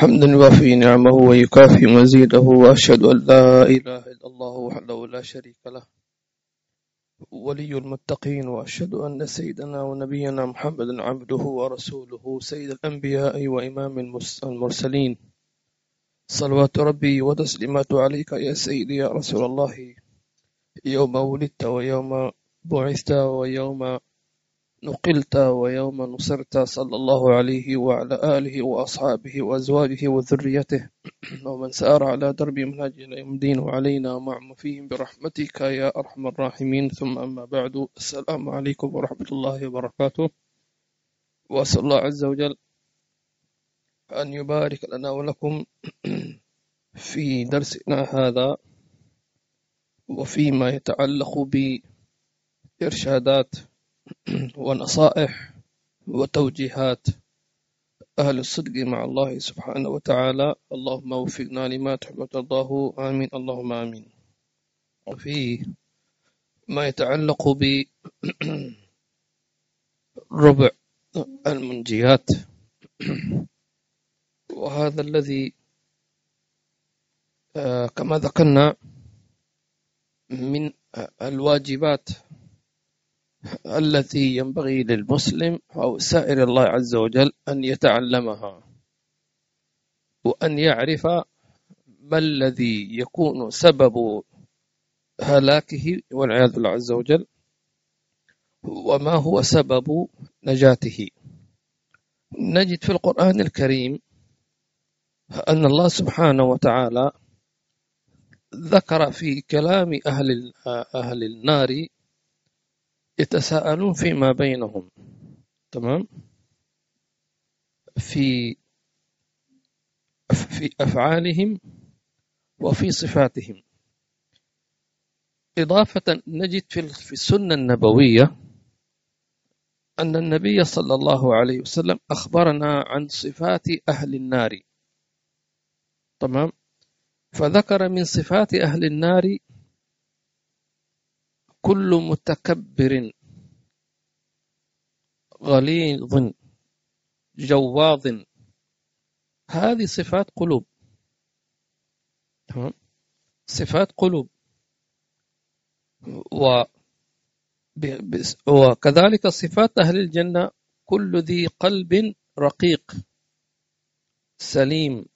حمدا يوافي نعمه ويكافي مزيده وأشهد أن لا إله إلا الله وحده لا شريك له. ولي المتقين وأشهد أن سيدنا ونبينا محمدا عبده ورسوله سيد الأنبياء وإمام المرسلين. صلوات ربي وتسليماته عليك يا سيدي يا رسول الله. يوم ولدت ويوم بعثت ويوم نقلت ويوم نصرت صلى الله عليه وعلى آله وأصحابه وأزواجه وذريته. ومن سار على درب منهج يوم الدين وعلينا معهم فيهم برحمتك يا أرحم الراحمين. ثم أما بعد السلام عليكم ورحمة الله وبركاته. وأسأل الله عز وجل أن يبارك لنا ولكم في درسنا هذا وفيما يتعلق بإرشادات ونصائح وتوجيهات أهل الصدق مع الله سبحانه وتعالى. اللهم وفقنا لما تحب وترضاه. آمين. اللهم آمين. وفي ما يتعلق ب ربع المنجيات. وهذا الذي آه، كما ذكرنا من الواجبات. التي ينبغي للمسلم أو سائر الله عز وجل أن يتعلمها وأن يعرف ما الذي يكون سبب هلاكه والعياذ بالله عز وجل وما هو سبب نجاته. نجد في القرآن الكريم أن الله سبحانه وتعالى ذكر في كلام أهل أهل النار يتساءلون فيما بينهم. تمام؟ في في أفعالهم وفي صفاتهم. إضافة نجد في السنة النبوية أن النبي صلى الله عليه وسلم أخبرنا عن صفات أهل النار. تمام؟ فذكر من صفات أهل النار كل متكبر. غليظ جواظ. هذه صفات قلوب. تمام؟ صفات قلوب. و وكذلك صفات أهل الجنة. كل ذي قلب رقيق سليم.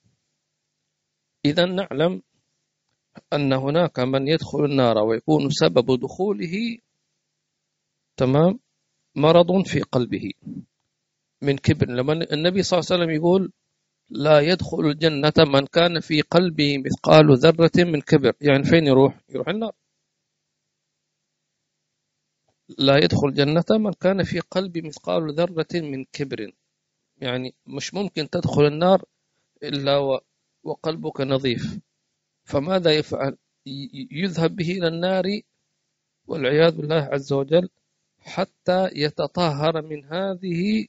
إذا نعلم أن هناك من يدخل النار ويكون سبب دخوله تمام مرض في قلبه. من كبر. لما النبي صلى الله عليه وسلم يقول لا يدخل الجنة من كان في قلبه مثقال ذرة من كبر. يعني فين يروح؟ يروح النار. لا يدخل الجنة من كان في قلبه مثقال ذرة من كبر. يعني مش ممكن تدخل النار إلا وقلبك نظيف. فماذا يفعل؟ يذهب به إلى النار والعياذ بالله عز وجل حتى يتطهر من هذه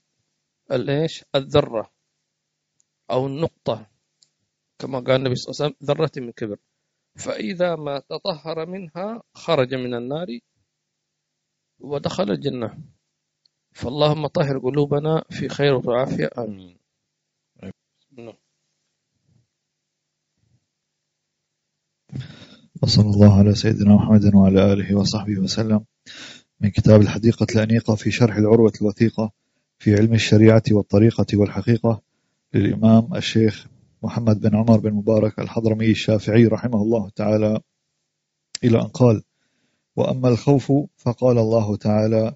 الايش الذرة أو النقطة. كما قال النبي صلى الله عليه وسلم ذرة من كبر. فإذا ما تطهر منها خرج من النار ودخل الجنة. فاللهم طهر قلوبنا في خير وعافية آمين. وصلى الله على سيدنا محمد وعلى آله وصحبه وسلم. من كتاب الحديقة الأنيقة في شرح العروة الوثيقة في علم الشريعة والطريقة والحقيقة للإمام الشيخ محمد بن عمر بن مبارك الحضرمي الشافعي رحمه الله تعالى. إلى أن قال وأما الخوف فقال الله تعالى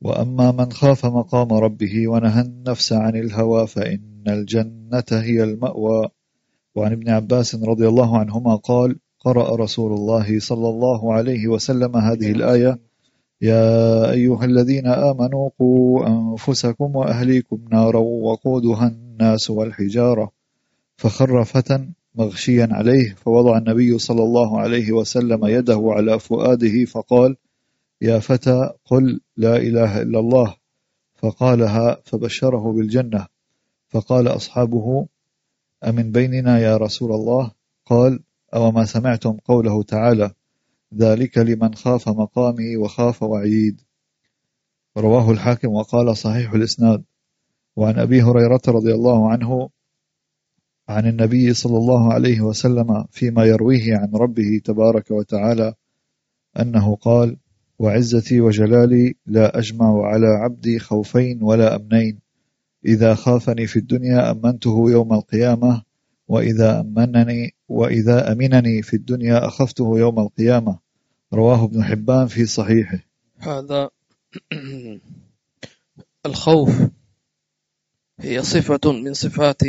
وأما من خاف مقام ربه ونهى النفس عن الهوى فإن الجنة هي المأوى وعن ابن عباس رضي الله عنهما قال قرأ رسول الله صلى الله عليه وسلم هذه الآية يا أيها الذين آمنوا قوا أنفسكم وأهليكم نارا وقودها الناس والحجارة فخر فتى مغشيا عليه فوضع النبي صلى الله عليه وسلم يده على فؤاده فقال يا فتى قل لا إله إلا الله. فقالها فبشره بالجنة فقال أصحابه أمن بيننا يا رسول الله؟ قال أو ما سمعتم قوله تعالى ذلك لمن خاف مقامي وخاف وعيد. رواه الحاكم وقال صحيح الإسناد. وعن أبي هريرة رضي الله عنه عن النبي صلى الله عليه وسلم فيما يرويه عن ربه تبارك وتعالى أنه قال وعزتي وجلالي لا أجمع على عبدي خوفين ولا أمنين. إذا خافني في الدنيا أمنته يوم القيامة وإذا أمنني وإذا أمنني في الدنيا أخفته يوم القيامة. رواه ابن حبان في صحيحه. هذا الخوف هي صفة من صفات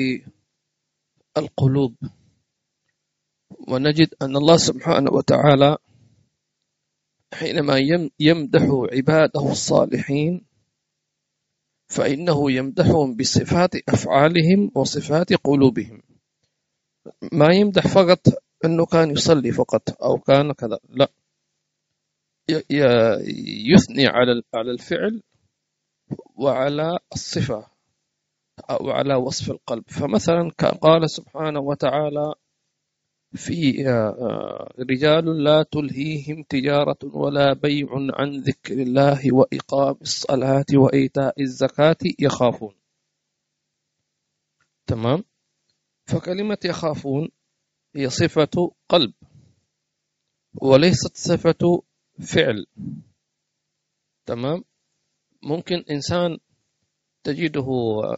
القلوب. ونجد أن الله سبحانه وتعالى حينما يمدح عباده الصالحين فإنه يمدحهم بصفات أفعالهم وصفات قلوبهم. ما يمدح فقط أنه كان يصلي فقط أو كان كذا لا. يثني على على الفعل وعلى الصفة أو على وصف القلب. فمثلا قال سبحانه وتعالى في آه، رجال لا تلهيهم تجارة ولا بيع عن ذكر الله وإقام الصلاة وإيتاء الزكاة يخافون. تمام؟ فكلمة يخافون هي صفة قلب وليست صفة فعل. تمام؟ ممكن إنسان تجده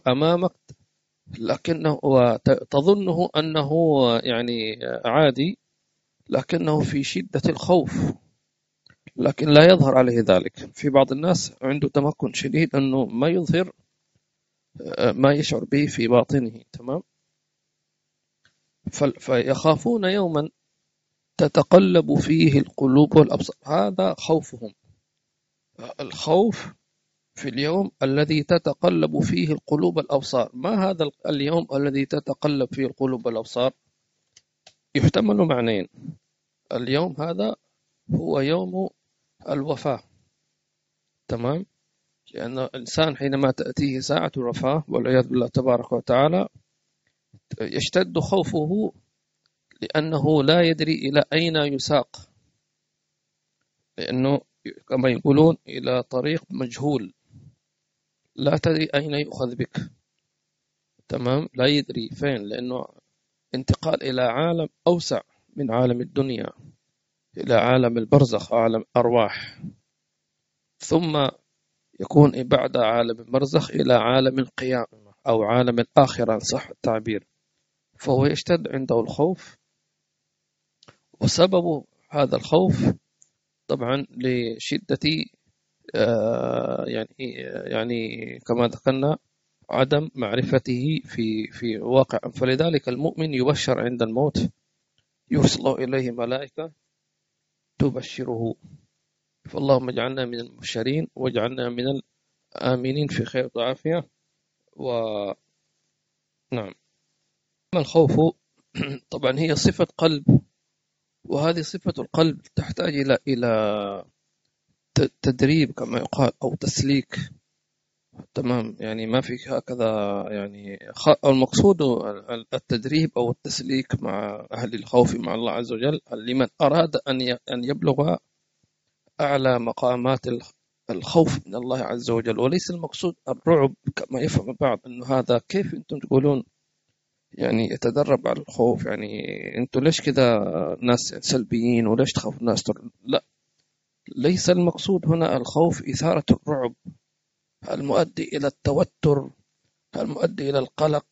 أمامك لكنه تظنه أنه يعني عادي لكنه في شدة الخوف لكن لا يظهر عليه ذلك. في بعض الناس عنده تمكن شديد أنه ما يظهر ما يشعر به في باطنه تمام؟ فيخافون يوما تتقلب فيه القلوب والأبصار. هذا خوفهم. الخوف في اليوم الذي تتقلب فيه القلوب والأبصار ما هذا اليوم الذي تتقلب فيه القلوب والأبصار يحتمل معنيين. اليوم هذا هو يوم الوفاة. تمام؟ لأن الإنسان حينما تأتيه ساعة الوفاة والعياذ بالله تبارك وتعالى يشتد خوفه لأنه لا يدري إلى أين يساق. لأنه كما يقولون إلى طريق مجهول. لا تدري أين يؤخذ بك. تمام؟ لا يدري. فين؟ لأنه انتقال إلى عالم أوسع من عالم الدنيا إلى عالم البرزخ عالم الأرواح. ثم يكون بعد عالم البرزخ إلى عالم القيامة أو عالم الآخرة صح التعبير. فهو يشتد عنده الخوف. وسبب هذا الخوف طبعا لشدة يعني يعني كما ذكرنا عدم معرفته في في واقع. فلذلك المؤمن يبشر عند الموت يرسل إليه ملائكة تبشره. فاللهم اجعلنا من المبشرين واجعلنا من الآمنين في خير وعافية. و نعم. الخوف طبعا هي صفة قلب وهذه صفة القلب تحتاج إلى إلى تدريب كما يقال أو تسليك. تمام. يعني ما في هكذا يعني المقصود التدريب أو التسليك مع أهل الخوف مع الله عز وجل. لمن أراد أن أن يبلغ أعلى مقامات الخوف من الله عز وجل. وليس المقصود الرعب كما يفهم البعض أنه هذا كيف أنتم تقولون يعني يتدرب على الخوف؟ يعني أنتم ليش كذا ناس سلبيين وليش تخاف الناس لا. ليس المقصود هنا الخوف إثارة الرعب المؤدي إلى التوتر المؤدي إلى القلق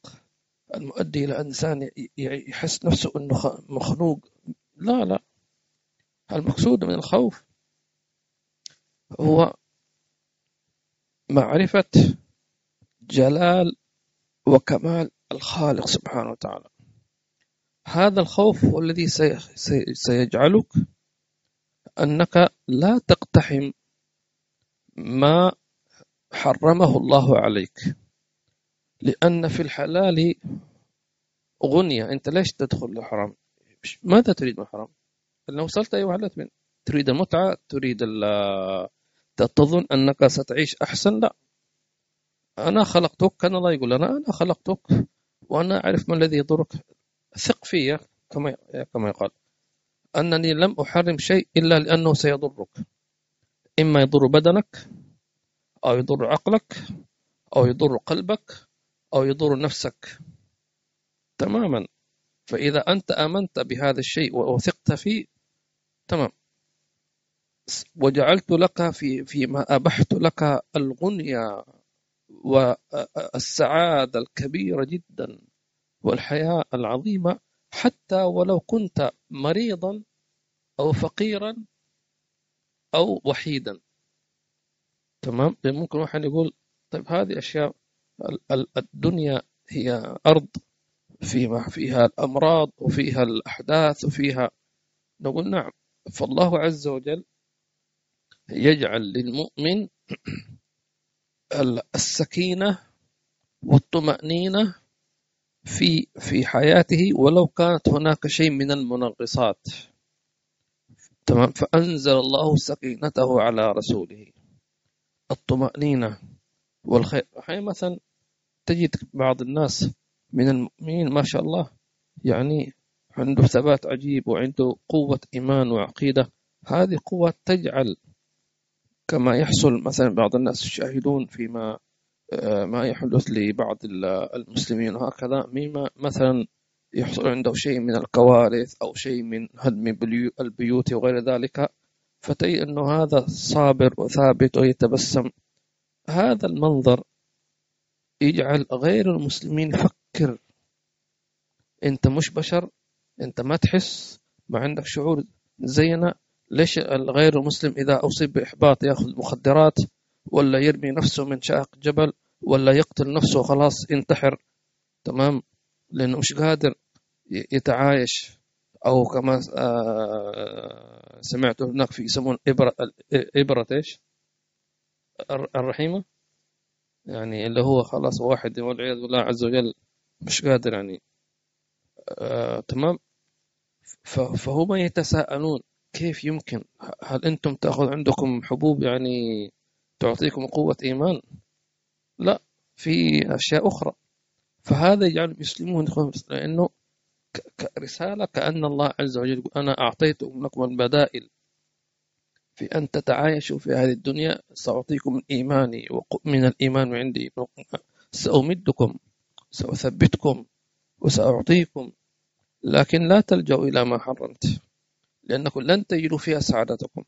المؤدي إلى إنسان يحس نفسه أنه مخنوق. لا لا. المقصود من الخوف هو معرفة جلال وكمال الخالق سبحانه وتعالى. هذا الخوف هو الذي سيجعلك أنك لا تقتحم ما حرمه الله عليك. لأن في الحلال غنية. أنت ليش تدخل الحرام؟ ماذا تريد من الحرام؟ لو وصلت أي واحدة من تريد المتعة؟ تريد تظن أنك ستعيش أحسن؟ لا. أنا خلقتك كان الله يقول لنا أنا خلقتك وأنا أعرف ما الذي يضرك. ثق في كما كما يقال. أنني لم أحرم شيء إلا لأنه سيضرك. إما يضر بدنك أو يضر عقلك أو يضر قلبك أو يضر نفسك. تماما. فإذا أنت آمنت بهذا الشيء ووثقت فيه تمام. وجعلت لك في فيما أبحت لك الغنية والسعادة الكبيرة جدا والحياة العظيمة حتى ولو كنت مريضا أو فقيرا أو وحيدا. تمام؟ ممكن واحد يقول طيب هذه أشياء الدنيا هي أرض فيما فيها الأمراض وفيها الأحداث وفيها. نقول نعم فالله عز وجل يجعل للمؤمن السكينة والطمأنينة في في حياته ولو كانت هناك شيء من المنغصات. تمام. فأنزل الله سكينته على رسوله. الطمأنينة والخير. أحيانا مثلا تجد بعض الناس من المؤمنين ما شاء الله يعني عنده ثبات عجيب وعنده قوة إيمان وعقيدة. هذه قوة تجعل كما يحصل مثلا بعض الناس يشاهدون فيما ما يحدث لبعض المسلمين وهكذا مما مثلا يحصل عنده شيء من الكوارث أو شيء من هدم البيوت وغير ذلك فتجد أنه هذا صابر وثابت ويتبسم. هذا المنظر يجعل غير المسلمين يفكر. أنت مش بشر أنت ما تحس ما عندك شعور زينا ليش الغير المسلم إذا أصيب بإحباط يأخذ مخدرات؟ ولا يرمي نفسه من شاق جبل ولا يقتل نفسه خلاص ينتحر. تمام؟ لأنه مش قادر يتعايش. أو كما آه، سمعت هناك في يسمون إبرة إبرة إيش؟ الرحيمة؟ يعني اللي هو خلاص واحد والعياذ بالله عز وجل مش قادر يعني آه تمام؟ فهم يتساءلون كيف يمكن؟ هل أنتم تأخذ عندكم حبوب يعني تعطيكم قوة إيمان؟ لا في أشياء أخرى. فهذا يجعل يسلمون لأنه رسالة كأن الله عز وجل يقول أنا أعطيتكم لكم البدائل في أن تتعايشوا في هذه الدنيا سأعطيكم من إيماني ومن الإيمان عندي. سأمدكم سأثبتكم وسأعطيكم لكن لا تلجأوا إلى ما حرمت لأنكم لن تجدوا فيها سعادتكم.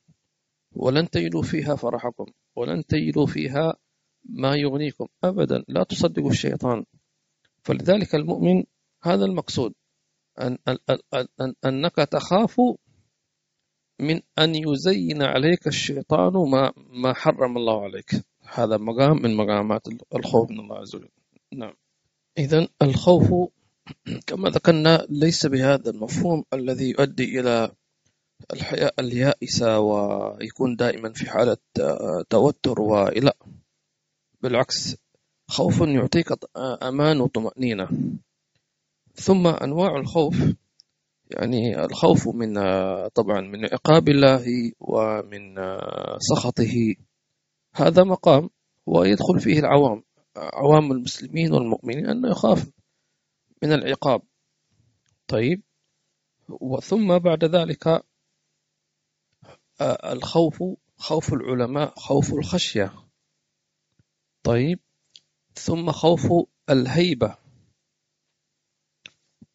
ولن تجدوا فيها فرحكم ولن تجدوا فيها ما يغنيكم. أبدا لا تصدقوا الشيطان. فلذلك المؤمن هذا المقصود أن أن أنك تخاف من أن يزين عليك الشيطان ما ما حرم الله عليك. هذا مقام من مقامات الخوف من الله عز وجل. نعم. إذا الخوف كما ذكرنا ليس بهذا المفهوم الذي يؤدي إلى الحياة اليائسة ويكون دائما في حالة توتر وإلى. بالعكس خوف يعطيك أمان وطمأنينة. ثم أنواع الخوف يعني الخوف من طبعا من عقاب الله ومن سخطه. هذا مقام ويدخل فيه العوام عوام المسلمين والمؤمنين أنه يخاف من العقاب. طيب. وثم بعد ذلك الخوف خوف العلماء خوف الخشية. طيب. ثم خوف الهيبة.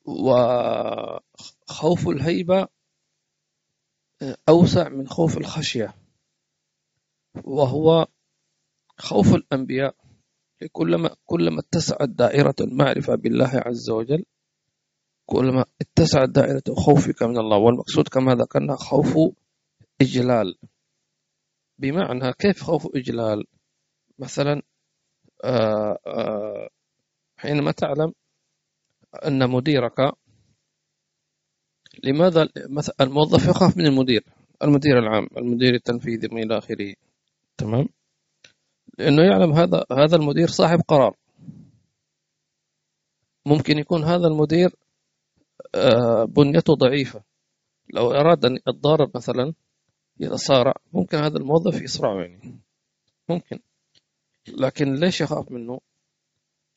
وخوف الهيبة أوسع من خوف الخشية. وهو خوف الأنبياء. كلما كلما اتسعت دائرة المعرفة بالله عز وجل كلما اتسعت دائرة خوفك من الله. والمقصود كما ذكرنا خوف إجلال. بمعنى كيف خوف إجلال؟ مثلا آه، آه، حينما تعلم أن مديرك لماذا الموظف يخاف من المدير؟ المدير العام المدير التنفيذي من إلى آخره. تمام؟ لأنه يعلم هذا هذا المدير صاحب قرار. ممكن يكون هذا المدير آه، بنيته ضعيفة. لو أراد أن يتضارب مثلا يتصارع ممكن هذا الموظف يصرعه يعني. ممكن. لكن ليش يخاف منه؟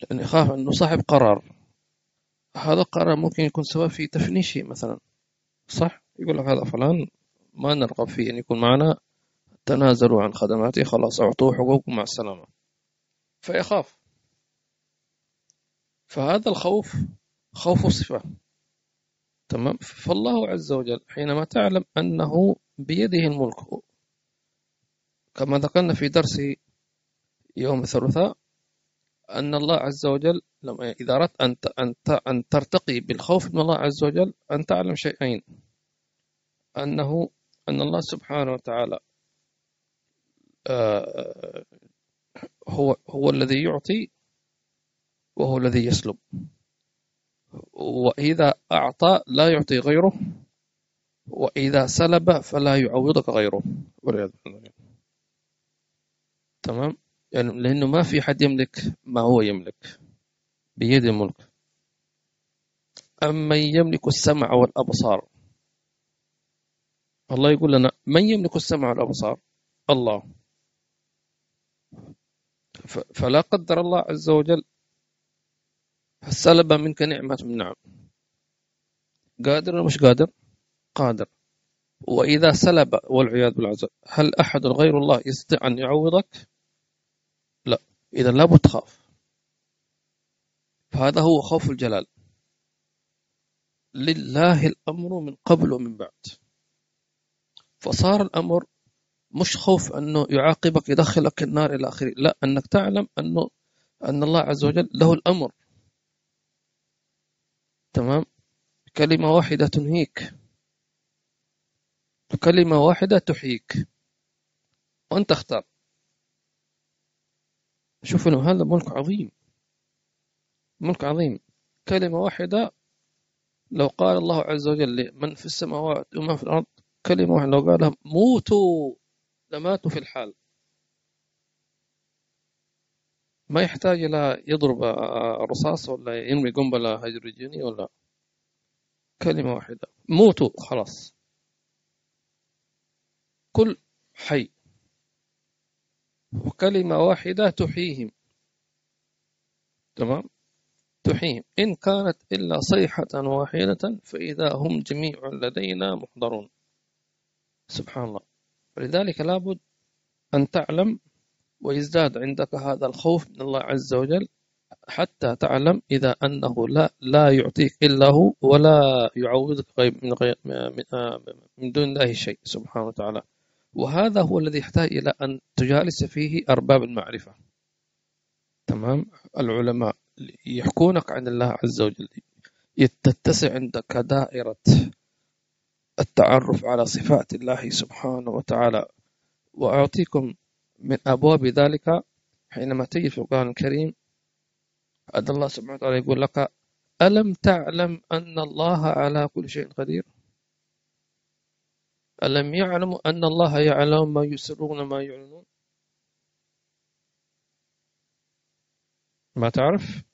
لأنه يخاف أنه صاحب قرار. هذا القرار ممكن يكون سبب في تفنيشه مثلا. صح؟ يقول لك هذا فلان ما نرغب فيه أن يكون معنا تنازلوا عن خدماته خلاص أعطوه حقوقكم مع السلامة. فيخاف. فهذا الخوف خوف صفة. تمام؟ فالله عز وجل حينما تعلم أنه بيده الملك. كما ذكرنا في درس يوم الثلاثاء أن الله عز وجل لما إذا أردت أن أن أن ترتقي بالخوف من الله عز وجل أن تعلم شيئين. أنه أن الله سبحانه وتعالى آه، هو هو الذي يعطي وهو الذي يسلب وإذا أعطى لا يعطي غيره. وإذا سلب فلا يعوضك غيره. والعياذ بالله. تمام؟ يعني لأنه ما في حد يملك ما هو يملك. بيد الملك. أمن يملك السمع والأبصار. الله يقول لنا من يملك السمع والأبصار؟ الله. فلا قدر الله عز وجل. سلب منك نعمة. من نعم. قادر ولا مش قادر؟ قادر. وإذا سلب والعياذ بالله هل أحد غير الله يستطيع أن يعوضك؟ لا. إذا لابد تخاف. فهذا هو خوف الجلال. لله الأمر من قبل ومن بعد. فصار الأمر مش خوف أنه يعاقبك يدخلك النار إلى آخره. لا أنك تعلم أنه أن الله عز وجل له الأمر. تمام؟ كلمة واحدة تنهيك. كلمة واحدة تحييك. وأنت اختار. شوف إنه هذا ملك عظيم. ملك عظيم. كلمة واحدة لو قال الله عز وجل لمن في السماوات وما في الأرض كلمة واحدة لو قالها موتوا لماتوا في الحال. ما يحتاج إلى يضرب رصاص ولا يرمي قنبلة هيدروجينية ولا. كلمة واحدة. موتوا خلاص. كل حي. وكلمة واحدة تحييهم. تمام؟ تحييهم. إن كانت إلا صيحة واحدة فإذا هم جميع لدينا محضرون. سبحان الله. ولذلك لابد أن تعلم ويزداد عندك هذا الخوف من الله عز وجل حتى تعلم إذا أنه لا لا يعطيك إلا هو ولا يعوضك من غير من دون الله شيء. سبحانه وتعالى. وهذا هو الذي يحتاج إلى أن تجالس فيه أرباب المعرفة. تمام؟ العلماء يحكونك عن الله عز وجل. تتسع عندك دائرة التعرف على صفات الله سبحانه وتعالى. وأعطيكم من أبواب ذلك حينما تجي في القرآن الكريم. أن الله سبحانه وتعالى يقول لك ألم تعلم أن الله على كل شيء قدير؟ ألم يعلموا أن الله يعلم ما يسرون ما يعلنون؟ ما تعرف؟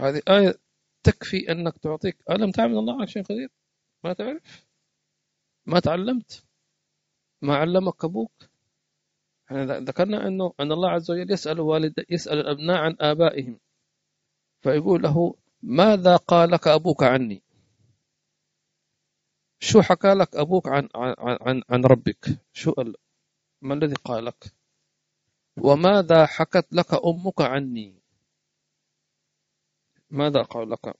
هذه آية تكفي أنك تعطيك. ألم تعلم الله على شيء قدير؟ ما تعرف؟ ما تعلمت؟ ما علمك أبوك؟ إحنا ذكرنا أنه أن الله عز وجل يسأل والد يسأل الأبناء عن آبائهم. فيقول له ماذا قال لك أبوك عني؟ شو حكى لك أبوك عن عن عن, عن ربك؟ شو ما الذي قال لك وماذا حكت لك أمك عني؟ ماذا قال لك؟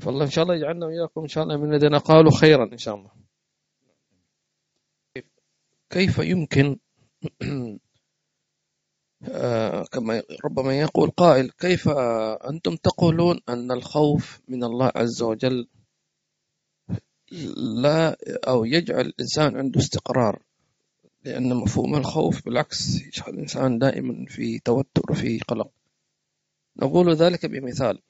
فالله إن شاء الله يجعلنا وإياكم إن شاء الله من الذين قالوا خيرا إن شاء الله. كيف يمكن آه، كما ربما يقول قائل كيف أنتم تقولون أن الخوف من الله عز وجل لا أو يجعل الإنسان عنده استقرار لأن مفهوم الخوف بالعكس يجعل الإنسان دائما في توتر وفي قلق. نقول ذلك بمثال.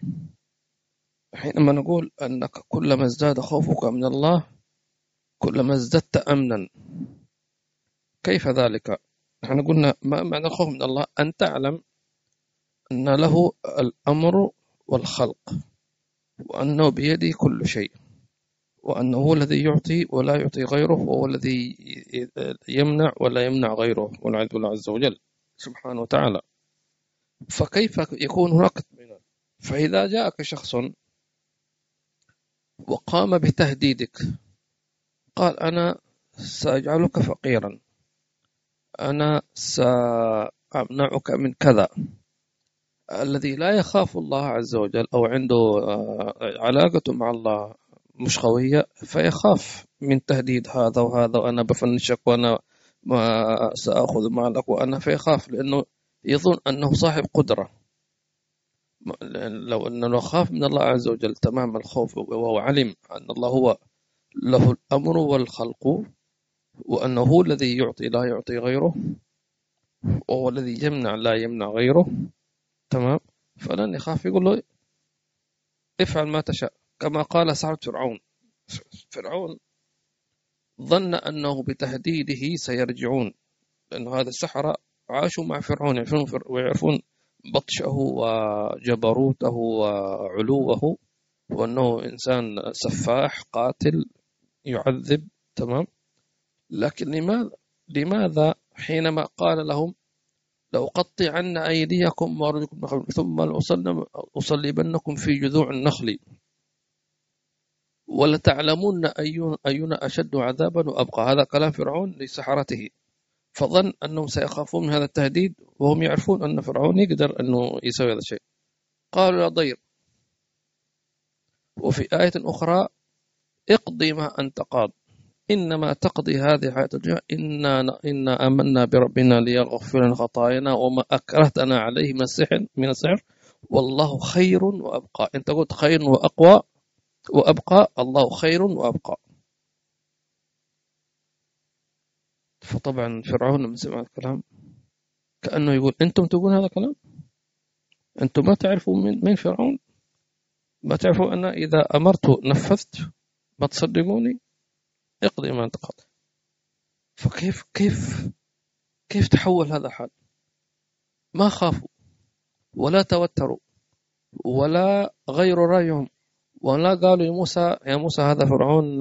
حينما نقول أنك كلما ازداد خوفك من الله كلما ازددت أمنا كيف ذلك؟ نحن قلنا ما معنى الخوف من الله؟ أن تعلم أن له الأمر والخلق وأنه بيده كل شيء. وأنه هو الذي يعطي ولا يعطي غيره وهو الذي يمنع ولا يمنع غيره والعياذ بالله عز وجل سبحانه وتعالى. فكيف يكون هناك؟ اطمئنان فإذا جاءك شخص وقام بتهديدك قال أنا سأجعلك فقيرا أنا سأمنعك من كذا الذي لا يخاف الله عز وجل أو عنده علاقته مع الله مش قوية فيخاف من تهديد هذا وهذا وأنا بفنشك وأنا ما سأخذ مالك وأنا فيخاف لأنه يظن أنه صاحب قدرة. لو أنه خاف من الله عز وجل تمام الخوف وهو علم أن الله هو له الأمر والخلق وأنه هو الذي يعطي لا يعطي غيره وهو الذي يمنع لا يمنع غيره تمام؟ فلن يخاف يقول له افعل ما تشاء. كما قال سعد فرعون. فرعون ظن أنه بتهديده سيرجعون لأن هذا السحرة عاشوا مع فرعون يعرفون ويعرفون بطشه وجبروته وعلوه وأنه إنسان سفاح قاتل يعذب تمام؟ لكن لماذا لماذا حينما قال لهم لأقطعن أيديكم ثم لأصلبنكم في جذوع النخل؟ ولتعلمن أينا أشد عذابا وأبقى. هذا كلام فرعون لسحرته. فظن أنهم سيخافون من هذا التهديد وهم يعرفون أن فرعون يقدر أنه يسوي هذا الشيء. قالوا يا ضير وفي آية أخرى اقضي ما أنت قاض. إنما تقضي هذه الحياة الدنيا. إنا إنا آمنا بربنا ليغفر لنا خطايانا وما أكرهتنا عليه من السحر من السحر. والله خير وأبقى. أنت قلت خير وأقوى. وأبقى الله خير وأبقى. فطبعا فرعون لما سمع الكلام. كأنه يقول أنتم تقولون هذا الكلام؟ أنتم ما تعرفوا من من فرعون؟ ما تعرفوا أن إذا أمرت نفذت ما تصدقوني اقضي ما أنت قاضي. فكيف كيف كيف تحول هذا الحال؟ ما خافوا ولا توتروا ولا غيروا رأيهم. ولا قالوا يا موسى يا موسى هذا فرعون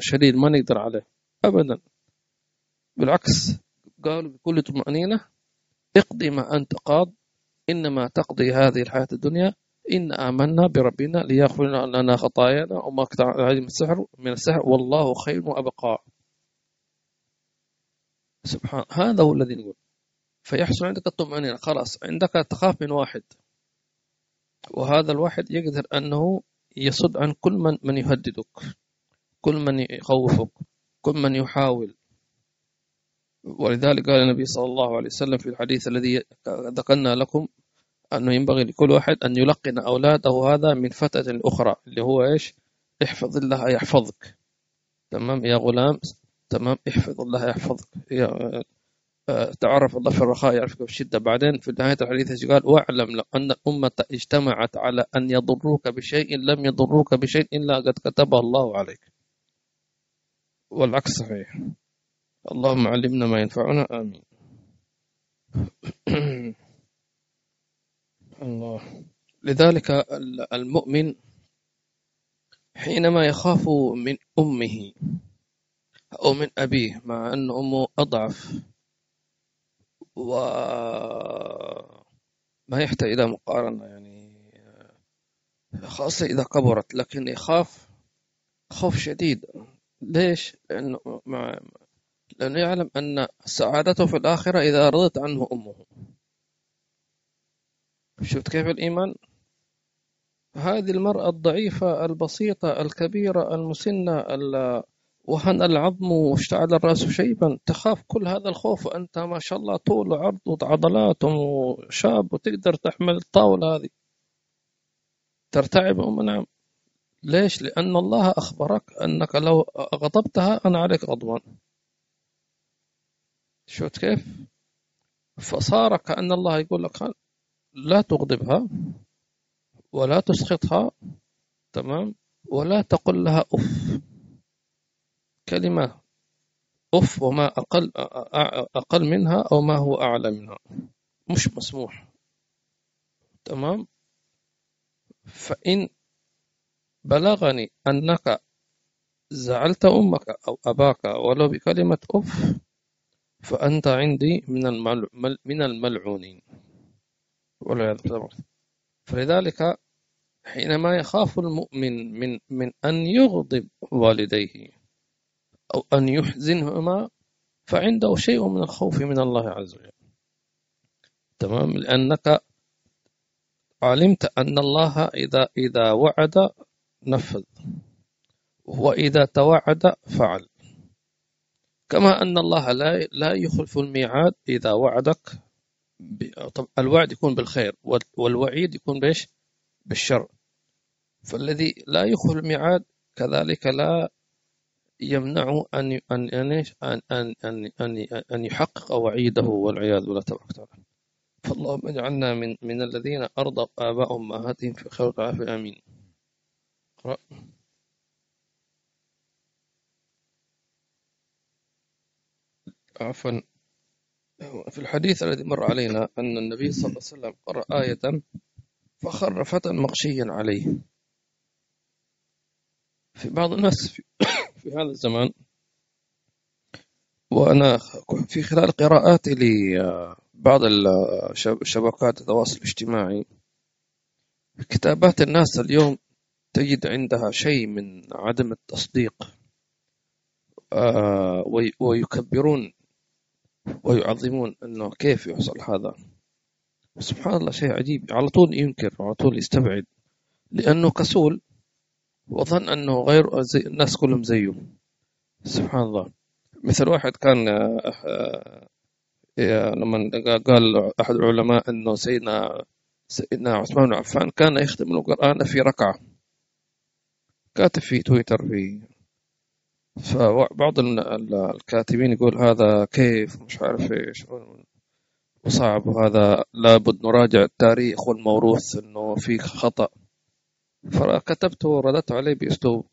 شديد ما نقدر عليه. أبدا. بالعكس قالوا بكل طمأنينة اقضي ما أنت قاض إنما تقضي هذه الحياة الدنيا إن آمنا بربنا ليغفر لنا خطايانا وما عليه من السحر من السحر. والله خير وأبقى. سبحان هذا هو الذي نقول. فيحصل عندك الطمأنينة. خلاص عندك تخاف من واحد. وهذا الواحد يقدر أنه يصد عن كل من من يهددك كل من يخوفك كل من يحاول. ولذلك قال النبي صلى الله عليه وسلم في الحديث الذي ذكرنا لكم أنه ينبغي لكل واحد أن يلقن أولاده هذا من فتاة أخرى اللي هو إيش؟ احفظ الله يحفظك. تمام؟ يا غلام تمام؟ احفظ الله يحفظك. يا تعرف الله في الرخاء يعرفك في الشدة. بعدين في نهاية الحديث قال؟ واعلم لو أن الأمة اجتمعت على أن يضروك بشيء لم يضروك بشيء إلا قد كتبه الله عليك. والعكس صحيح. اللهم علمنا ما ينفعنا. آمين. الله. لذلك المؤمن حينما يخاف من أمه أو من أبيه مع أن أمه أضعف وما يحتاج إلى مقارنة يعني خاصة إذا كبرت لكن يخاف خوف شديد ليش؟ لأنه مع لأنه يعلم أن سعادته في الآخرة إذا رضت عنه أمه شفت كيف الإيمان؟ هذه المرأة الضعيفة البسيطة الكبيرة المسنة وهن العظم واشتعل الرأس شيبا. تخاف كل هذا الخوف وأنت ما شاء الله طول وعرض وعضلات وشاب وتقدر تحمل الطاولة هذه. ترتعب أم نعم. ليش؟ لأن الله أخبرك أنك لو غضبتها أنا عليك غضبان شفت كيف؟ فصار كأن الله يقول لك لا تغضبها ولا تسخطها تمام؟ ولا تقل لها أف. كلمة أف وما أقل أقل منها أو ما هو أعلى منها. مش مسموح. تمام؟ فإن بلغني أنك زعلت أمك أو أباك ولو بكلمة أف فأنت عندي من من الملعونين. فلذلك حينما يخاف المؤمن من من أن يغضب والديه أو أن يحزنهما فعنده شيء من الخوف من الله عز وجل. تمام؟ لأنك علمت أن الله إذا إذا وعد نفذ وإذا توعد فعل. كما أن الله لا لا يخلف الميعاد إذا وعدك طب الوعد يكون بالخير والوعيد يكون بإيش؟ بالشر. فالذي لا يخلف الميعاد كذلك لا يمنع أن أن أن أن أن أن, أن يحقق وعيده والعياذ بالله تبارك وتعالى. فاللهم اجعلنا من من الذين أرضى آباءهم أمهاتهم في خير العافية آمين. اقرأ. عفوا. في الحديث الذي مر علينا أن النبي صلى الله عليه وسلم قرأ آية فخر فتى مغشيا عليه. في بعض الناس في, في هذا الزمان. وأنا في خلال قراءاتي لبعض الشبكات التواصل الاجتماعي. كتابات الناس اليوم تجد عندها شيء من عدم التصديق آه، ويكبرون ويعظمون أنه كيف يحصل هذا. سبحان الله شيء عجيب. على طول ينكر على طول يستبعد. لأنه كسول وظن أنه غير زي الناس كلهم زيه. سبحان الله. مثل واحد كان آه، آه، لما قال أحد العلماء أنه سيدنا سيدنا عثمان بن عفان كان يختم القرآن في ركعة. كاتب في تويتر في فبعض الكاتبين يقول هذا كيف؟ مش عارف إيش. وصعب. وهذا لابد نراجع التاريخ والموروث إنه في خطأ. فكتبت ورددت عليه بأسلوب.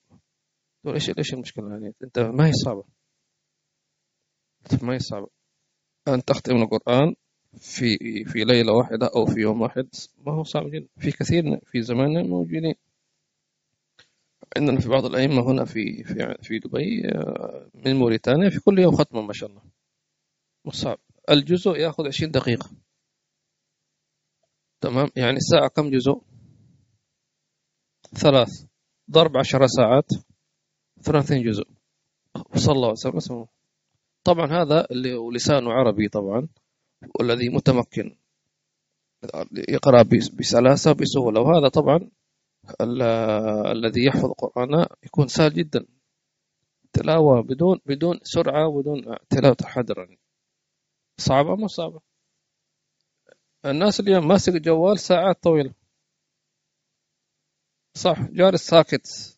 قلت إيش إيش المشكلة يعني؟ أنت ما هي صعبة. ما هي صعبة. أن تختم القرآن في في ليلة واحدة أو في يوم واحد ما هو صعب جدا. في كثير في زماننا موجودين. عندنا في بعض الأئمة هنا في في في دبي آه، من موريتانيا في كل يوم ختمة ما شاء الله. مش صعب. الجزء ياخذ 20 دقيقة. تمام؟ يعني الساعة كم جزء؟ ثلاث. ضرب عشر ساعات. ثلاثين جزء. وصلى الله وسلم. طبعا هذا اللي لسانه عربي طبعا والذي متمكن. يقرأ بسلاسة بسهولة. وهذا طبعا الذي يحفظ القرآن يكون سهل جدا. تلاوة بدون بدون سرعة بدون تلاوة حذرا صعبة مو صعبة. الناس اليوم ماسك الجوال ساعات طويلة. صح جالس ساكت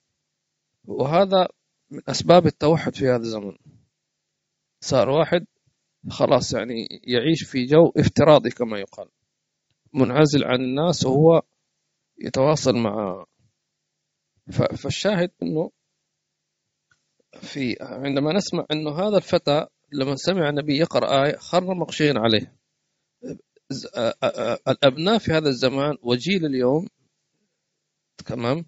وهذا من أسباب التوحد في هذا الزمن. صار واحد خلاص يعني يعيش في جو افتراضي كما يقال. منعزل عن الناس وهو يتواصل مع. فالشاهد إنه في عندما نسمع إنه هذا الفتى لما سمع النبي يقرأ آية خر مغشيا عليه. الأبناء في هذا الزمان وجيل اليوم تمام؟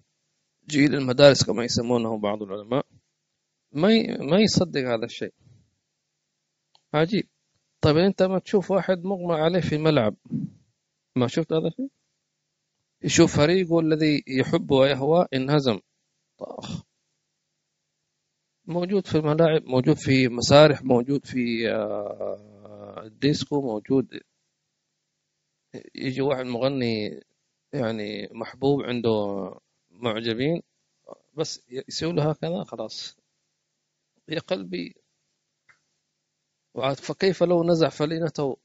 جيل المدارس كما يسمونه بعض العلماء. ما ما يصدق هذا الشيء. عجيب. طيب أنت ما تشوف واحد مغمى عليه في ملعب ما شفت هذا الشيء؟ يشوف فريقه الذي يحب ويهوى انهزم. طاخ. موجود في الملاعب موجود في مسارح موجود في آه، الديسكو موجود. يجي واحد مغني يعني محبوب عنده معجبين بس يسوي له هكذا خلاص. يا قلبي فكيف لو نزع فلينته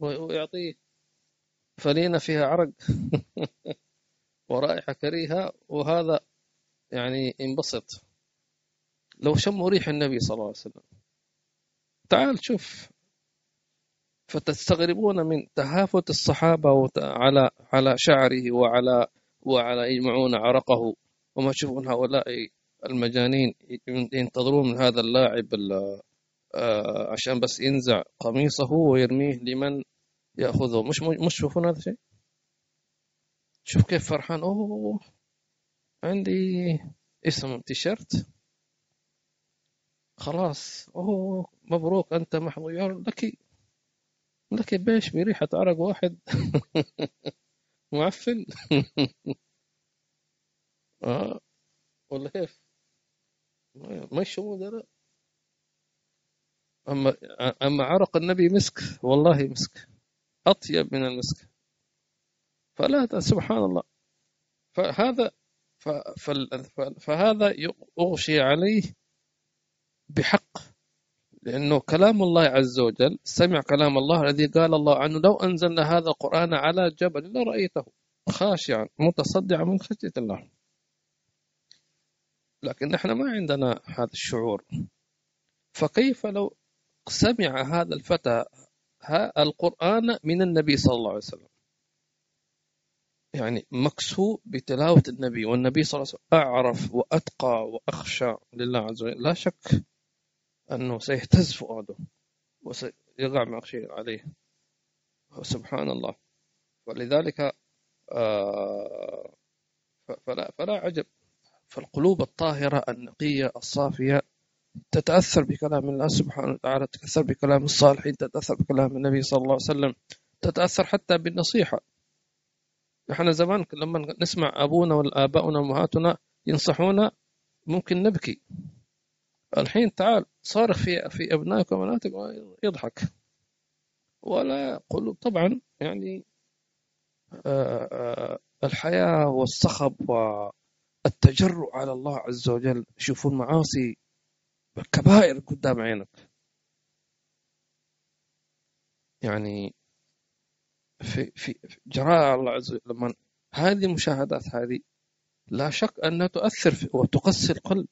ويعطيه فلينة فيها عرق؟ ورائحة كريهة وهذا يعني انبسط لو شموا ريح النبي صلى الله عليه وسلم. تعال شوف فتستغربون من تهافت الصحابة على على شعره وعلى وعلى يجمعون عرقه. وما تشوفون هؤلاء المجانين ينتظرون من هذا اللاعب آه، عشان بس ينزع قميصه ويرميه لمن يأخذه. مش مش تشوفون هذا الشيء شوف كيف فرحان. أوه عندي اسم تيشرت خلاص. أوه مبروك. أنت محظوظ لك لك بيش بريحة عرق واحد. معفن. آه. ولا كيف؟ ما يشمون لا. أما أما عرق النبي مسك والله مسك. أطيب من المسك. فلا سبحان الله. فهذا فهذا أغشي عليه بحق. لأنه كلام الله عز وجل سمع كلام الله الذي قال الله عنه لو أنزلنا هذا القرآن على جبل لرأيته خاشعا متصدعا من خشية الله. لكن إحنا ما عندنا هذا الشعور. فكيف لو سمع هذا الفتى القرآن من النبي صلى الله عليه وسلم؟ يعني مكسو بتلاوة النبي والنبي صلى الله عليه وسلم أعرف وأتقى وأخشى لله عز وجل. لا شك أنه سيهتز فؤاده وسيقع مغشي عليه. سبحان الله. ولذلك آه، فلا, فلا عجب. فالقلوب الطاهرة النقية الصافية تتأثر بكلام الله سبحانه وتعالى تتأثر بكلام الصالحين تتأثر بكلام النبي صلى الله عليه وسلم تتأثر حتى بالنصيحة. نحن زمان لما نسمع أبونا والآباؤنا وأمهاتنا ينصحونا ممكن نبكي. الحين تعال صارخ في في أبنائك وبناتك يضحك ولا قلوب طبعا يعني آه، آه، الحياة والصخب والتجرؤ على الله عز وجل يشوفون معاصي كبائر قدام عينك. يعني في في جراء الله عز وجل لما هذه المشاهدات هذه لا شك أنها تؤثر وتقسي القلب.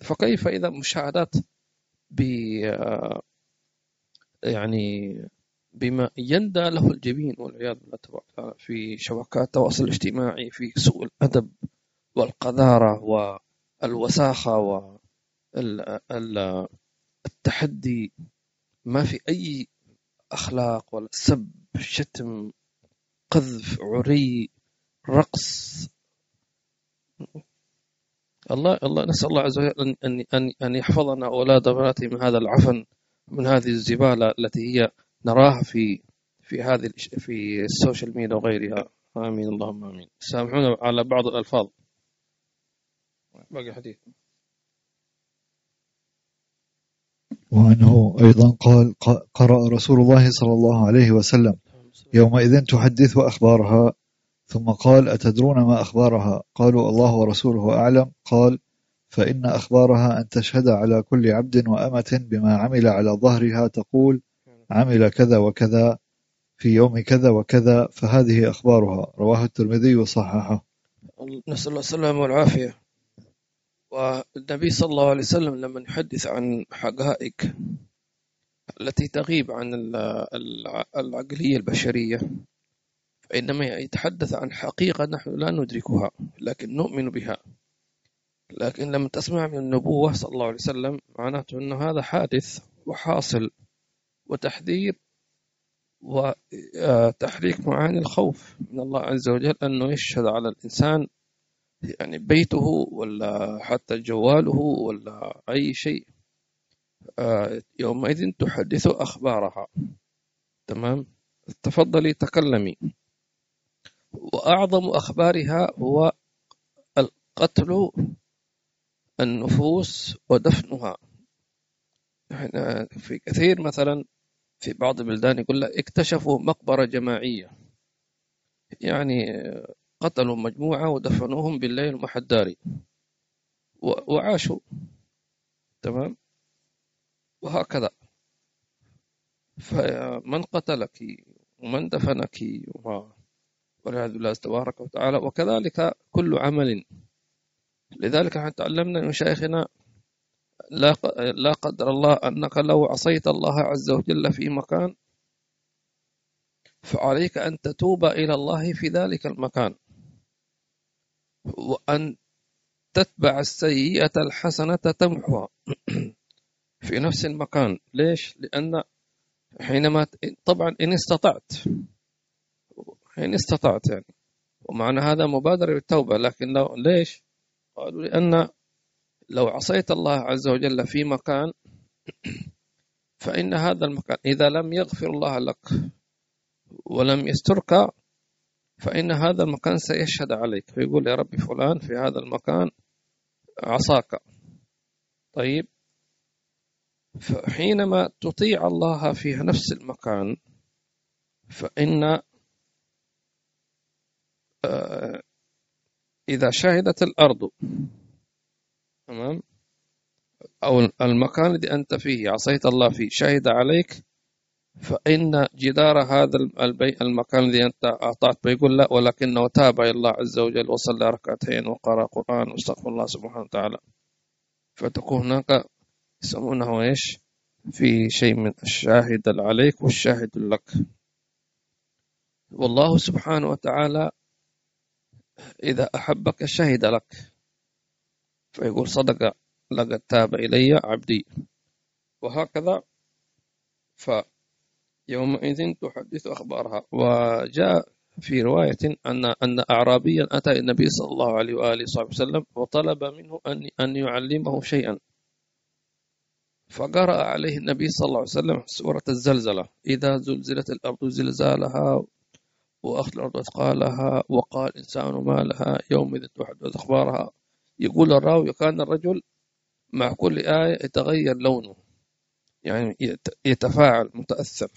فكيف إذا مشاهدات ب يعني بما يندى له الجبين والعياذ بالله تبارك وتعالى في شبكات التواصل الاجتماعي في سوء الأدب والقذارة والوساخة والتحدي ما في أي أخلاق ولا سب شتم قذف عري رقص. الله الله نسأل الله عز وجل أن أن أن يحفظنا أولاد بناته من هذا العفن من هذه الزبالة التي هي نراها في في هذه في السوشيال ميديا وغيرها. آمين. اللهم آمين. سامحونا على بعض الألفاظ. باقي حديث. وأنه أيضا قال قرأ رسول الله صلى الله عليه وسلم يومئذ تحدث أخبارها ثم قال أتدرون ما أخبارها؟ قالوا الله ورسوله أعلم. قال فإن أخبارها أن تشهد على كل عبد وأمة بما عمل على ظهرها تقول عمل كذا وكذا في يوم كذا وكذا فهذه أخبارها. رواه الترمذي وصححه. نسأل الله السلامة والعافية. والنبي صلى الله عليه وسلم لما يحدث عن حقائق التي تغيب عن العقلية البشرية فإنما يتحدث عن حقيقة نحن لا ندركها لكن نؤمن بها. لكن لما تسمع من النبوة صلى الله عليه وسلم معناته أن هذا حادث وحاصل وتحذير وتحريك معاني الخوف من الله عز وجل أنه يشهد على الإنسان يعني بيته ولا حتى جواله ولا أي شيء. آه، يومئذ تحدث أخبارها. تمام؟ تفضلي تكلمي. وأعظم أخبارها هو القتل النفوس ودفنها. إحنا في كثير مثلا في بعض البلدان يقول لك اكتشفوا مقبرة جماعية. يعني قتلوا مجموعة ودفنوهم بالليل مع الداري وعاشوا. تمام؟ وهكذا. فمن قتلك ومن دفنك والعياذ بالله تبارك وتعالى. وكذلك كل عمل. لذلك نحن تعلمنا من شيخنا لا لا قدر الله أنك لو عصيت الله عز وجل في مكان فعليك أن تتوب إلى الله في ذلك المكان. وأن تتبع السيئة الحسنة تمحوها في نفس المكان. ليش؟ لأن حينما طبعا إن استطعت إن استطعت يعني. ومعنى هذا مبادرة بالتوبة. لكن لو ليش؟ قالوا لأن لو عصيت الله عز وجل في مكان فإن هذا المكان إذا لم يغفر الله لك ولم يسترك فإن هذا المكان سيشهد عليك. فيقول يا ربي فلان في هذا المكان عصاك. طيب. فحينما تطيع الله في نفس المكان فإن إذا شهدت الأرض تمام؟ أو المكان الذي أنت فيه عصيت الله فيه شهد عليك فإن جدار هذا المكان الذي أنت أعطيت بيقول لا ولكنه تاب إلى الله عز وجل وصلى ركعتين وقرأ قرآن واستغفر الله سبحانه وتعالى. فتكون هناك يسمونه إيش؟ في شيء من الشاهد عليك والشاهد لك. والله سبحانه وتعالى إذا أحبك شهد لك. فيقول صدق لقد تاب إلي عبدي. وهكذا. فيومئذ تحدث أخبارها. وجاء في رواية أن أن أعرابيا أتى النبي صلى الله عليه وآله وصحبه وسلم وطلب منه أن أن يعلمه شيئا. فقرأ عليه النبي صلى الله عليه وسلم سورة الزلزلة. إذا زلزلت الأرض زلزالها وأخذ الأرض أثقالها وقال الإنسان ما لها يومئذ تحدث أخبارها. يقول الراوي كان الرجل مع كل آية يتغير لونه يعني يتفاعل متأثر.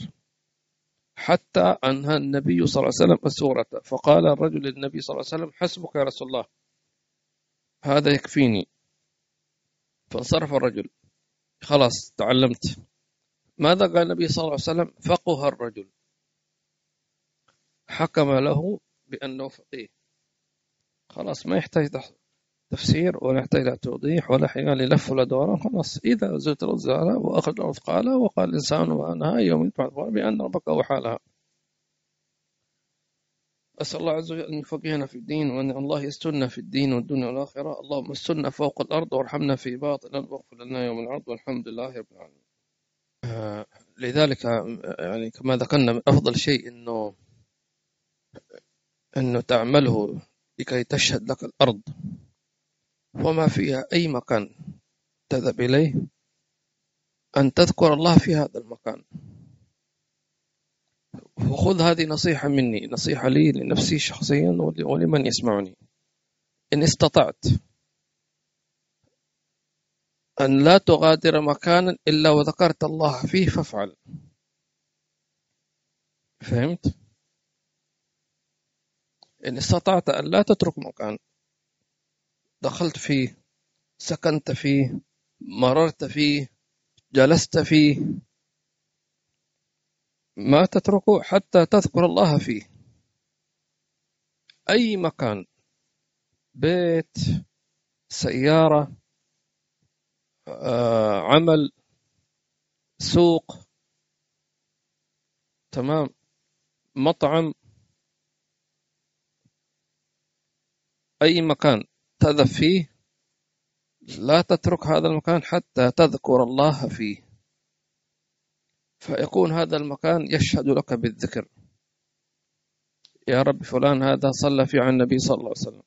حتى أنهى النبي صلى الله عليه وسلم السورة فقال الرجل للنبي صلى الله عليه وسلم حسبك يا رسول الله هذا يكفيني. فانصرف الرجل. خلاص تعلمت. ماذا قال النبي صلى الله عليه وسلم؟ فقه الرجل. حكم له بأنه فقيه. خلاص ما يحتاج تفسير ولا يحتاج توضيح ولا حيال لف ولا دوران خلاص. إذا زلت الزالة وأخذ الأثقال وقال الإنسان وأنها يوم بأن ربك وحالها أسأل الله عز وجل أن يفقهنا في الدين وأن الله يسترنا في الدين والدنيا والآخرة. اللهم استرنا فوق الأرض وارحمنا في باطن. واغفر لنا يوم العرض والحمد لله رب العالمين. آه، لذلك يعني كما ذكرنا من أفضل شيء أنه أنه تعمله لكي تشهد لك الأرض. وما فيها أي مكان تذهب إليه أن تذكر الله في هذا المكان. وخذ هذه نصيحة مني نصيحة لي لنفسي شخصيا ولمن يسمعني. إن استطعت أن لا تغادر مكانا إلا وذكرت الله فيه فافعل. فهمت؟ إن استطعت أن لا تترك مكان. دخلت فيه سكنت فيه مررت فيه جلست فيه. ما تتركه حتى تذكر الله فيه. أي مكان بيت سيارة آه، عمل سوق تمام. مطعم أي مكان تذهب فيه لا تترك هذا المكان حتى تذكر الله فيه. فيكون هذا المكان يشهد لك بالذكر. يا رب فلان هذا صلى في عن النبي صلى الله عليه وسلم.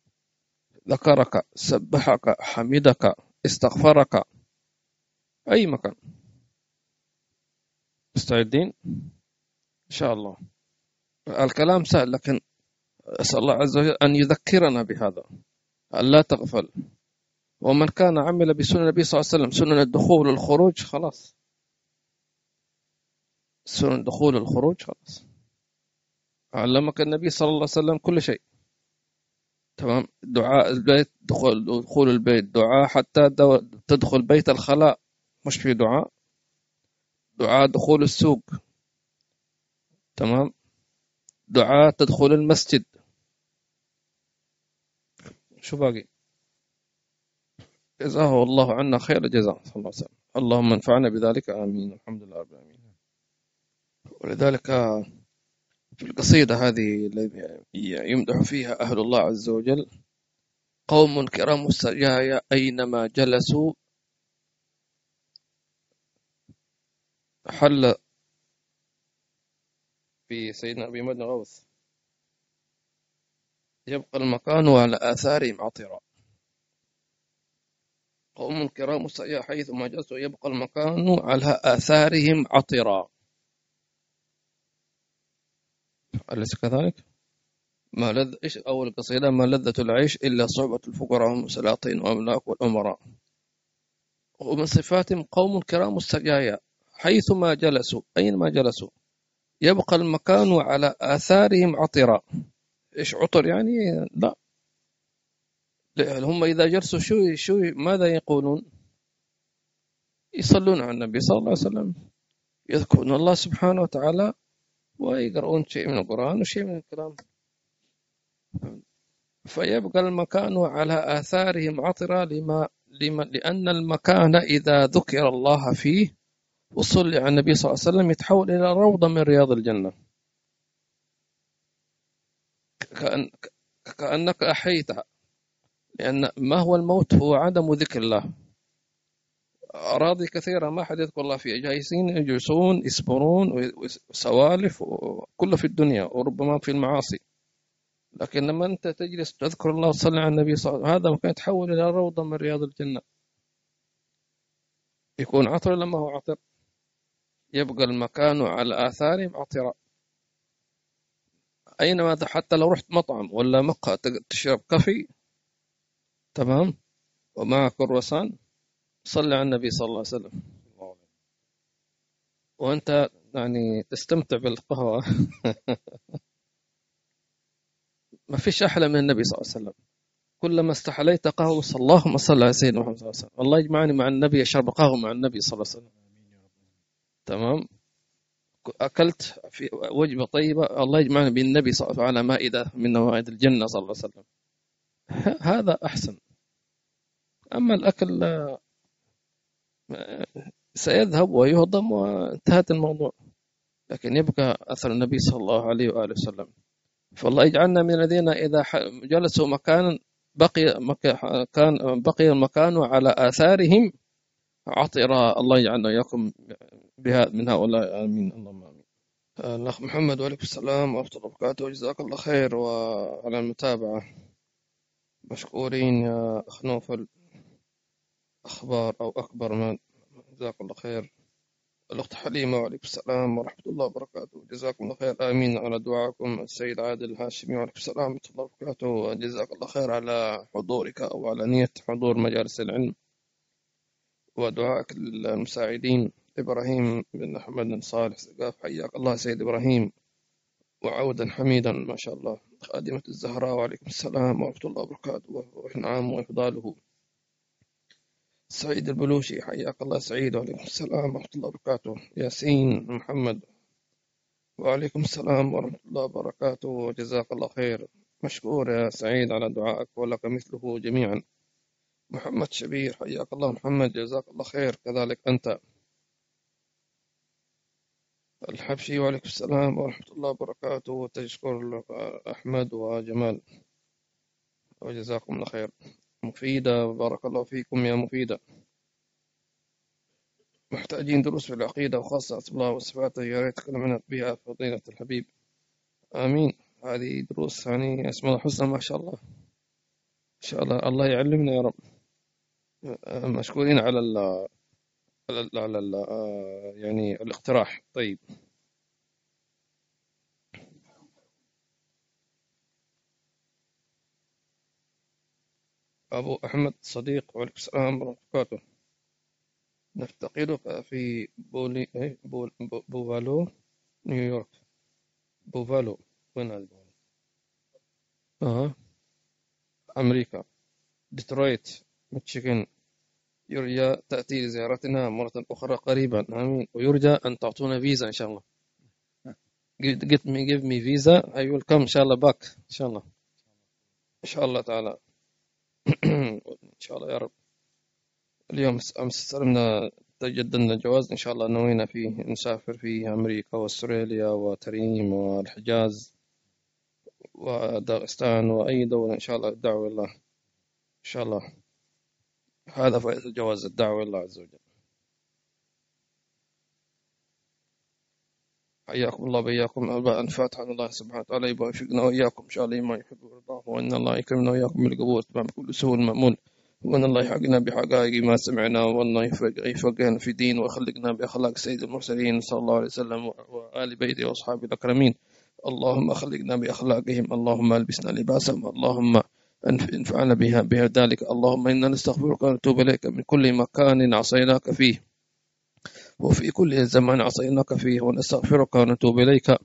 ذكرك سبحك حمدك استغفرك. أي مكان. مستعدين؟ إن شاء الله. الكلام سهل لكن أسأل الله عز وجل أن يذكرنا بهذا أن لا تغفل. ومن كان عمل بسنن النبي صلى الله عليه وسلم سنن الدخول والخروج خلاص. سنن الدخول والخروج خلاص. علمك النبي صلى الله عليه وسلم كل شيء. تمام؟ دعاء البيت دخول دخول البيت. دعاء حتى تدخل بيت الخلاء. مش في دعاء. دعاء دخول السوق. تمام؟ دعاء تدخل المسجد. شو باقي جزاه الله عنا خير الجزاء صلى الله عليه وسلم. اللهم انفعنا بذلك آمين الحمد لله رب العالمين. ولذلك في القصيدة هذه التي يمدح فيها أهل الله عز وجل قوم كرام السجايا أينما جلسوا حل في سيدنا أبي مدن غوث. يبقى المكان على آثارهم عطرا قوم كرام السياح حيث ما جلسوا يبقى المكان على آثارهم عطرا أليس كذلك؟ ما لذ إيش أول قصيدة؟ ما لذة العيش إلا صعبة الفقراء هم السلاطين وأملاك والأمراء. ومن صفاتهم قوم كرام السجايا حيث ما جلسوا. أين ما جلسوا؟ يبقى المكان على آثارهم عطرا إيش عطر يعني؟ لا. هم إذا جلسوا شو شو ماذا يقولون؟ يصلون على النبي صلى الله عليه وسلم. يذكرون الله سبحانه وتعالى ويقرؤون شيء من القرآن وشيء من الكلام. فيبقى المكان على آثارهم عطرة لما, لما لأن المكان إذا ذكر الله فيه وصلي على النبي صلى الله عليه وسلم يتحول إلى روضة من رياض الجنة. كأن كأنك أحيتها لأن ما هو الموت؟ هو عدم ذكر الله. أراضي كثيرة ما حد يذكر الله فيها. جالسين يجلسون يصبرون وسوالف وكله في الدنيا وربما في المعاصي. لكن لما أنت تجلس تذكر الله وتصلي على النبي صلى الله عليه وسلم هذا ممكن يتحول إلى روضة من رياض الجنة. يكون عطر لما هو عطر. يبقى المكان على آثارهم عطرا أينما حتى لو رحت مطعم ولا مقهى تشرب كافي تمام؟ ومعك كروسان صلي على النبي صلى الله عليه وسلم. وأنت يعني تستمتع بالقهوة. ما فيش أحلى من النبي صلى الله عليه وسلم. كلما استحليت صلى اللهم صل على سيدنا محمد صلى الله عليه وسلم. الله يجمعني مع النبي أشرب قهوة مع النبي صلى الله عليه وسلم. تمام؟ أكلت في وجبة طيبة الله يجمعنا بالنبي صلى الله عليه وسلم على مائدة من موائد الجنة صلى الله عليه وسلم. هذا أحسن. أما الأكل سيذهب ويهضم وانتهت الموضوع. لكن يبقى أثر النبي صلى الله عليه وآله وسلم. فالله يجعلنا من الذين إذا جلسوا مكانا بقي كان بقي المكان على آثارهم عطر الله يجعلنا إياكم من هؤلاء آمين اللهم آمين. الأخ محمد وعليكم السلام ورحمة الله وبركاته. وجزاك الله خير وعلى المتابعة. مشكورين يا أخ نوفل. أخبار أو أكبر من جزاك الله خير. الأخت حليمة وعليكم السلام ورحمة الله وبركاته. جزاكم الله خير. آمين على دعائكم السيد عادل الهاشمي وعليكم السلام ورحمة الله وبركاته. وجزاك الله خير على حضورك أو على نية حضور مجالس العلم. ودعائك للمساعدين. إبراهيم بن أحمد بن صالح سقاف حياك الله سيد إبراهيم وعودا حميدا ما شاء الله خادمة الزهراء وعليكم السلام ورحمة الله وبركاته وإنعام وإفضاله. سعيد البلوشي حياك الله سعيد وعليكم السلام ورحمة الله وبركاته. ياسين محمد وعليكم السلام ورحمة الله وبركاته وجزاك الله خير. مشكور يا سعيد على دعائك ولك مثله جميعا. محمد شبير حياك الله محمد جزاك الله خير. كذلك أنت. الحبشي وعليكم السلام ورحمة الله وبركاته. وتشكر أحمد وجمال. وجزاكم الله خير. مفيدة بارك الله فيكم يا مفيدة. محتاجين دروس في العقيدة وخاصة الله وصفاته. يا ريت تكلمنا بها فضيلة الحبيب. آمين. هذه دروس يعني اسم الله حسنى ما شاء الله. إن شاء الله. الله يعلمنا يا رب. مشكورين على على ال على ال يعني الاقتراح طيب. أبو أحمد صديق وعليكم السلام ورحمة الله نفتقدك في بولي إيه بول بوفالو نيويورك. بوفالو وين هذا بوفالو؟ آه أمريكا. ديترويت ميشيغان. يرجى تأتي لزيارتنا مرة أخرى قريبا. آمين. ويرجى أن تعطونا فيزا إن شاء الله. Get me give me visa. I will come. إن شاء الله back. إن شاء الله. إن شاء الله تعالى. إن شاء الله يا رب. اليوم أمس استلمنا تجددنا الجواز إن شاء الله نوينا فيه. نسافر في أمريكا وأستراليا وتريم والحجاز وداغستان وأي دولة. إن شاء الله. الدعوة الله. إن شاء الله. هذا فائدة جواز الدعوة الله عز وجل. حياكم الله بإياكم الفاتحة الله سبحانه وتعالى يوفقنا وإياكم. إن شاء الله ما يحب ويرضاه وأن الله يكرمنا وإياكم بالقبول. بكل سهول مأمول وأن الله يحقنا بحقائق ما سمعنا وأن الله يفقهنا في دين ويخلقنا بأخلاق سيد المرسلين صلى الله عليه وسلم وآل بيته وأصحابه الأكرمين. اللهم خلقنا بأخلاقهم. اللهم ألبسنا لباسهم. اللهم انفعنا بها بها ذلك. اللهم إنا نستغفرك ونتوب إليك. من كل مكان عصيناك فيه. وفي كل زمان عصيناك فيه. ونستغفرك ونتوب إليك.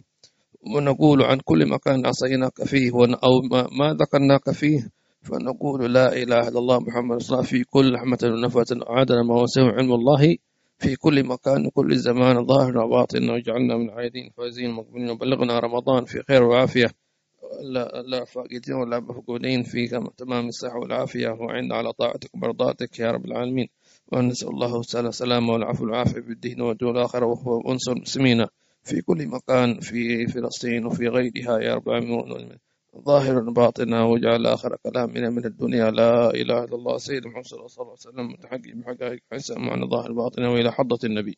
ونقول عن كل مكان عصيناك فيه. أو ما ذكرناك فيه. فنقول لا إله إلا الله محمد رسول الله. في كل رحمة ونفة عدد ما وسع علم الله. في كل مكان وكل زمان ظاهر وباطن واجعلنا من عايدين فائزين مقبلين وبلغنا رمضان في خير وعافية. لا, لا فاقدين ولا مفقودين. في تمام الصحة والعافية. وعند على طاعتك ومرضاتك يا رب العالمين. ونسأل الله تعالى السلامة والعفو والعافية في الدين والدول الآخرة. وهو أنصر المسلمين في كل مكان في فلسطين وفي غيرها يا رب العالمين. ظاهرا باطنا. واجعل آخر كلامنا من الدنيا. لا إله إلا الله. سيد محمد صلى الله عليه وسلم. متحقق بحقائق حسن معنى ظاهر باطنا. وإلى حضة النبي.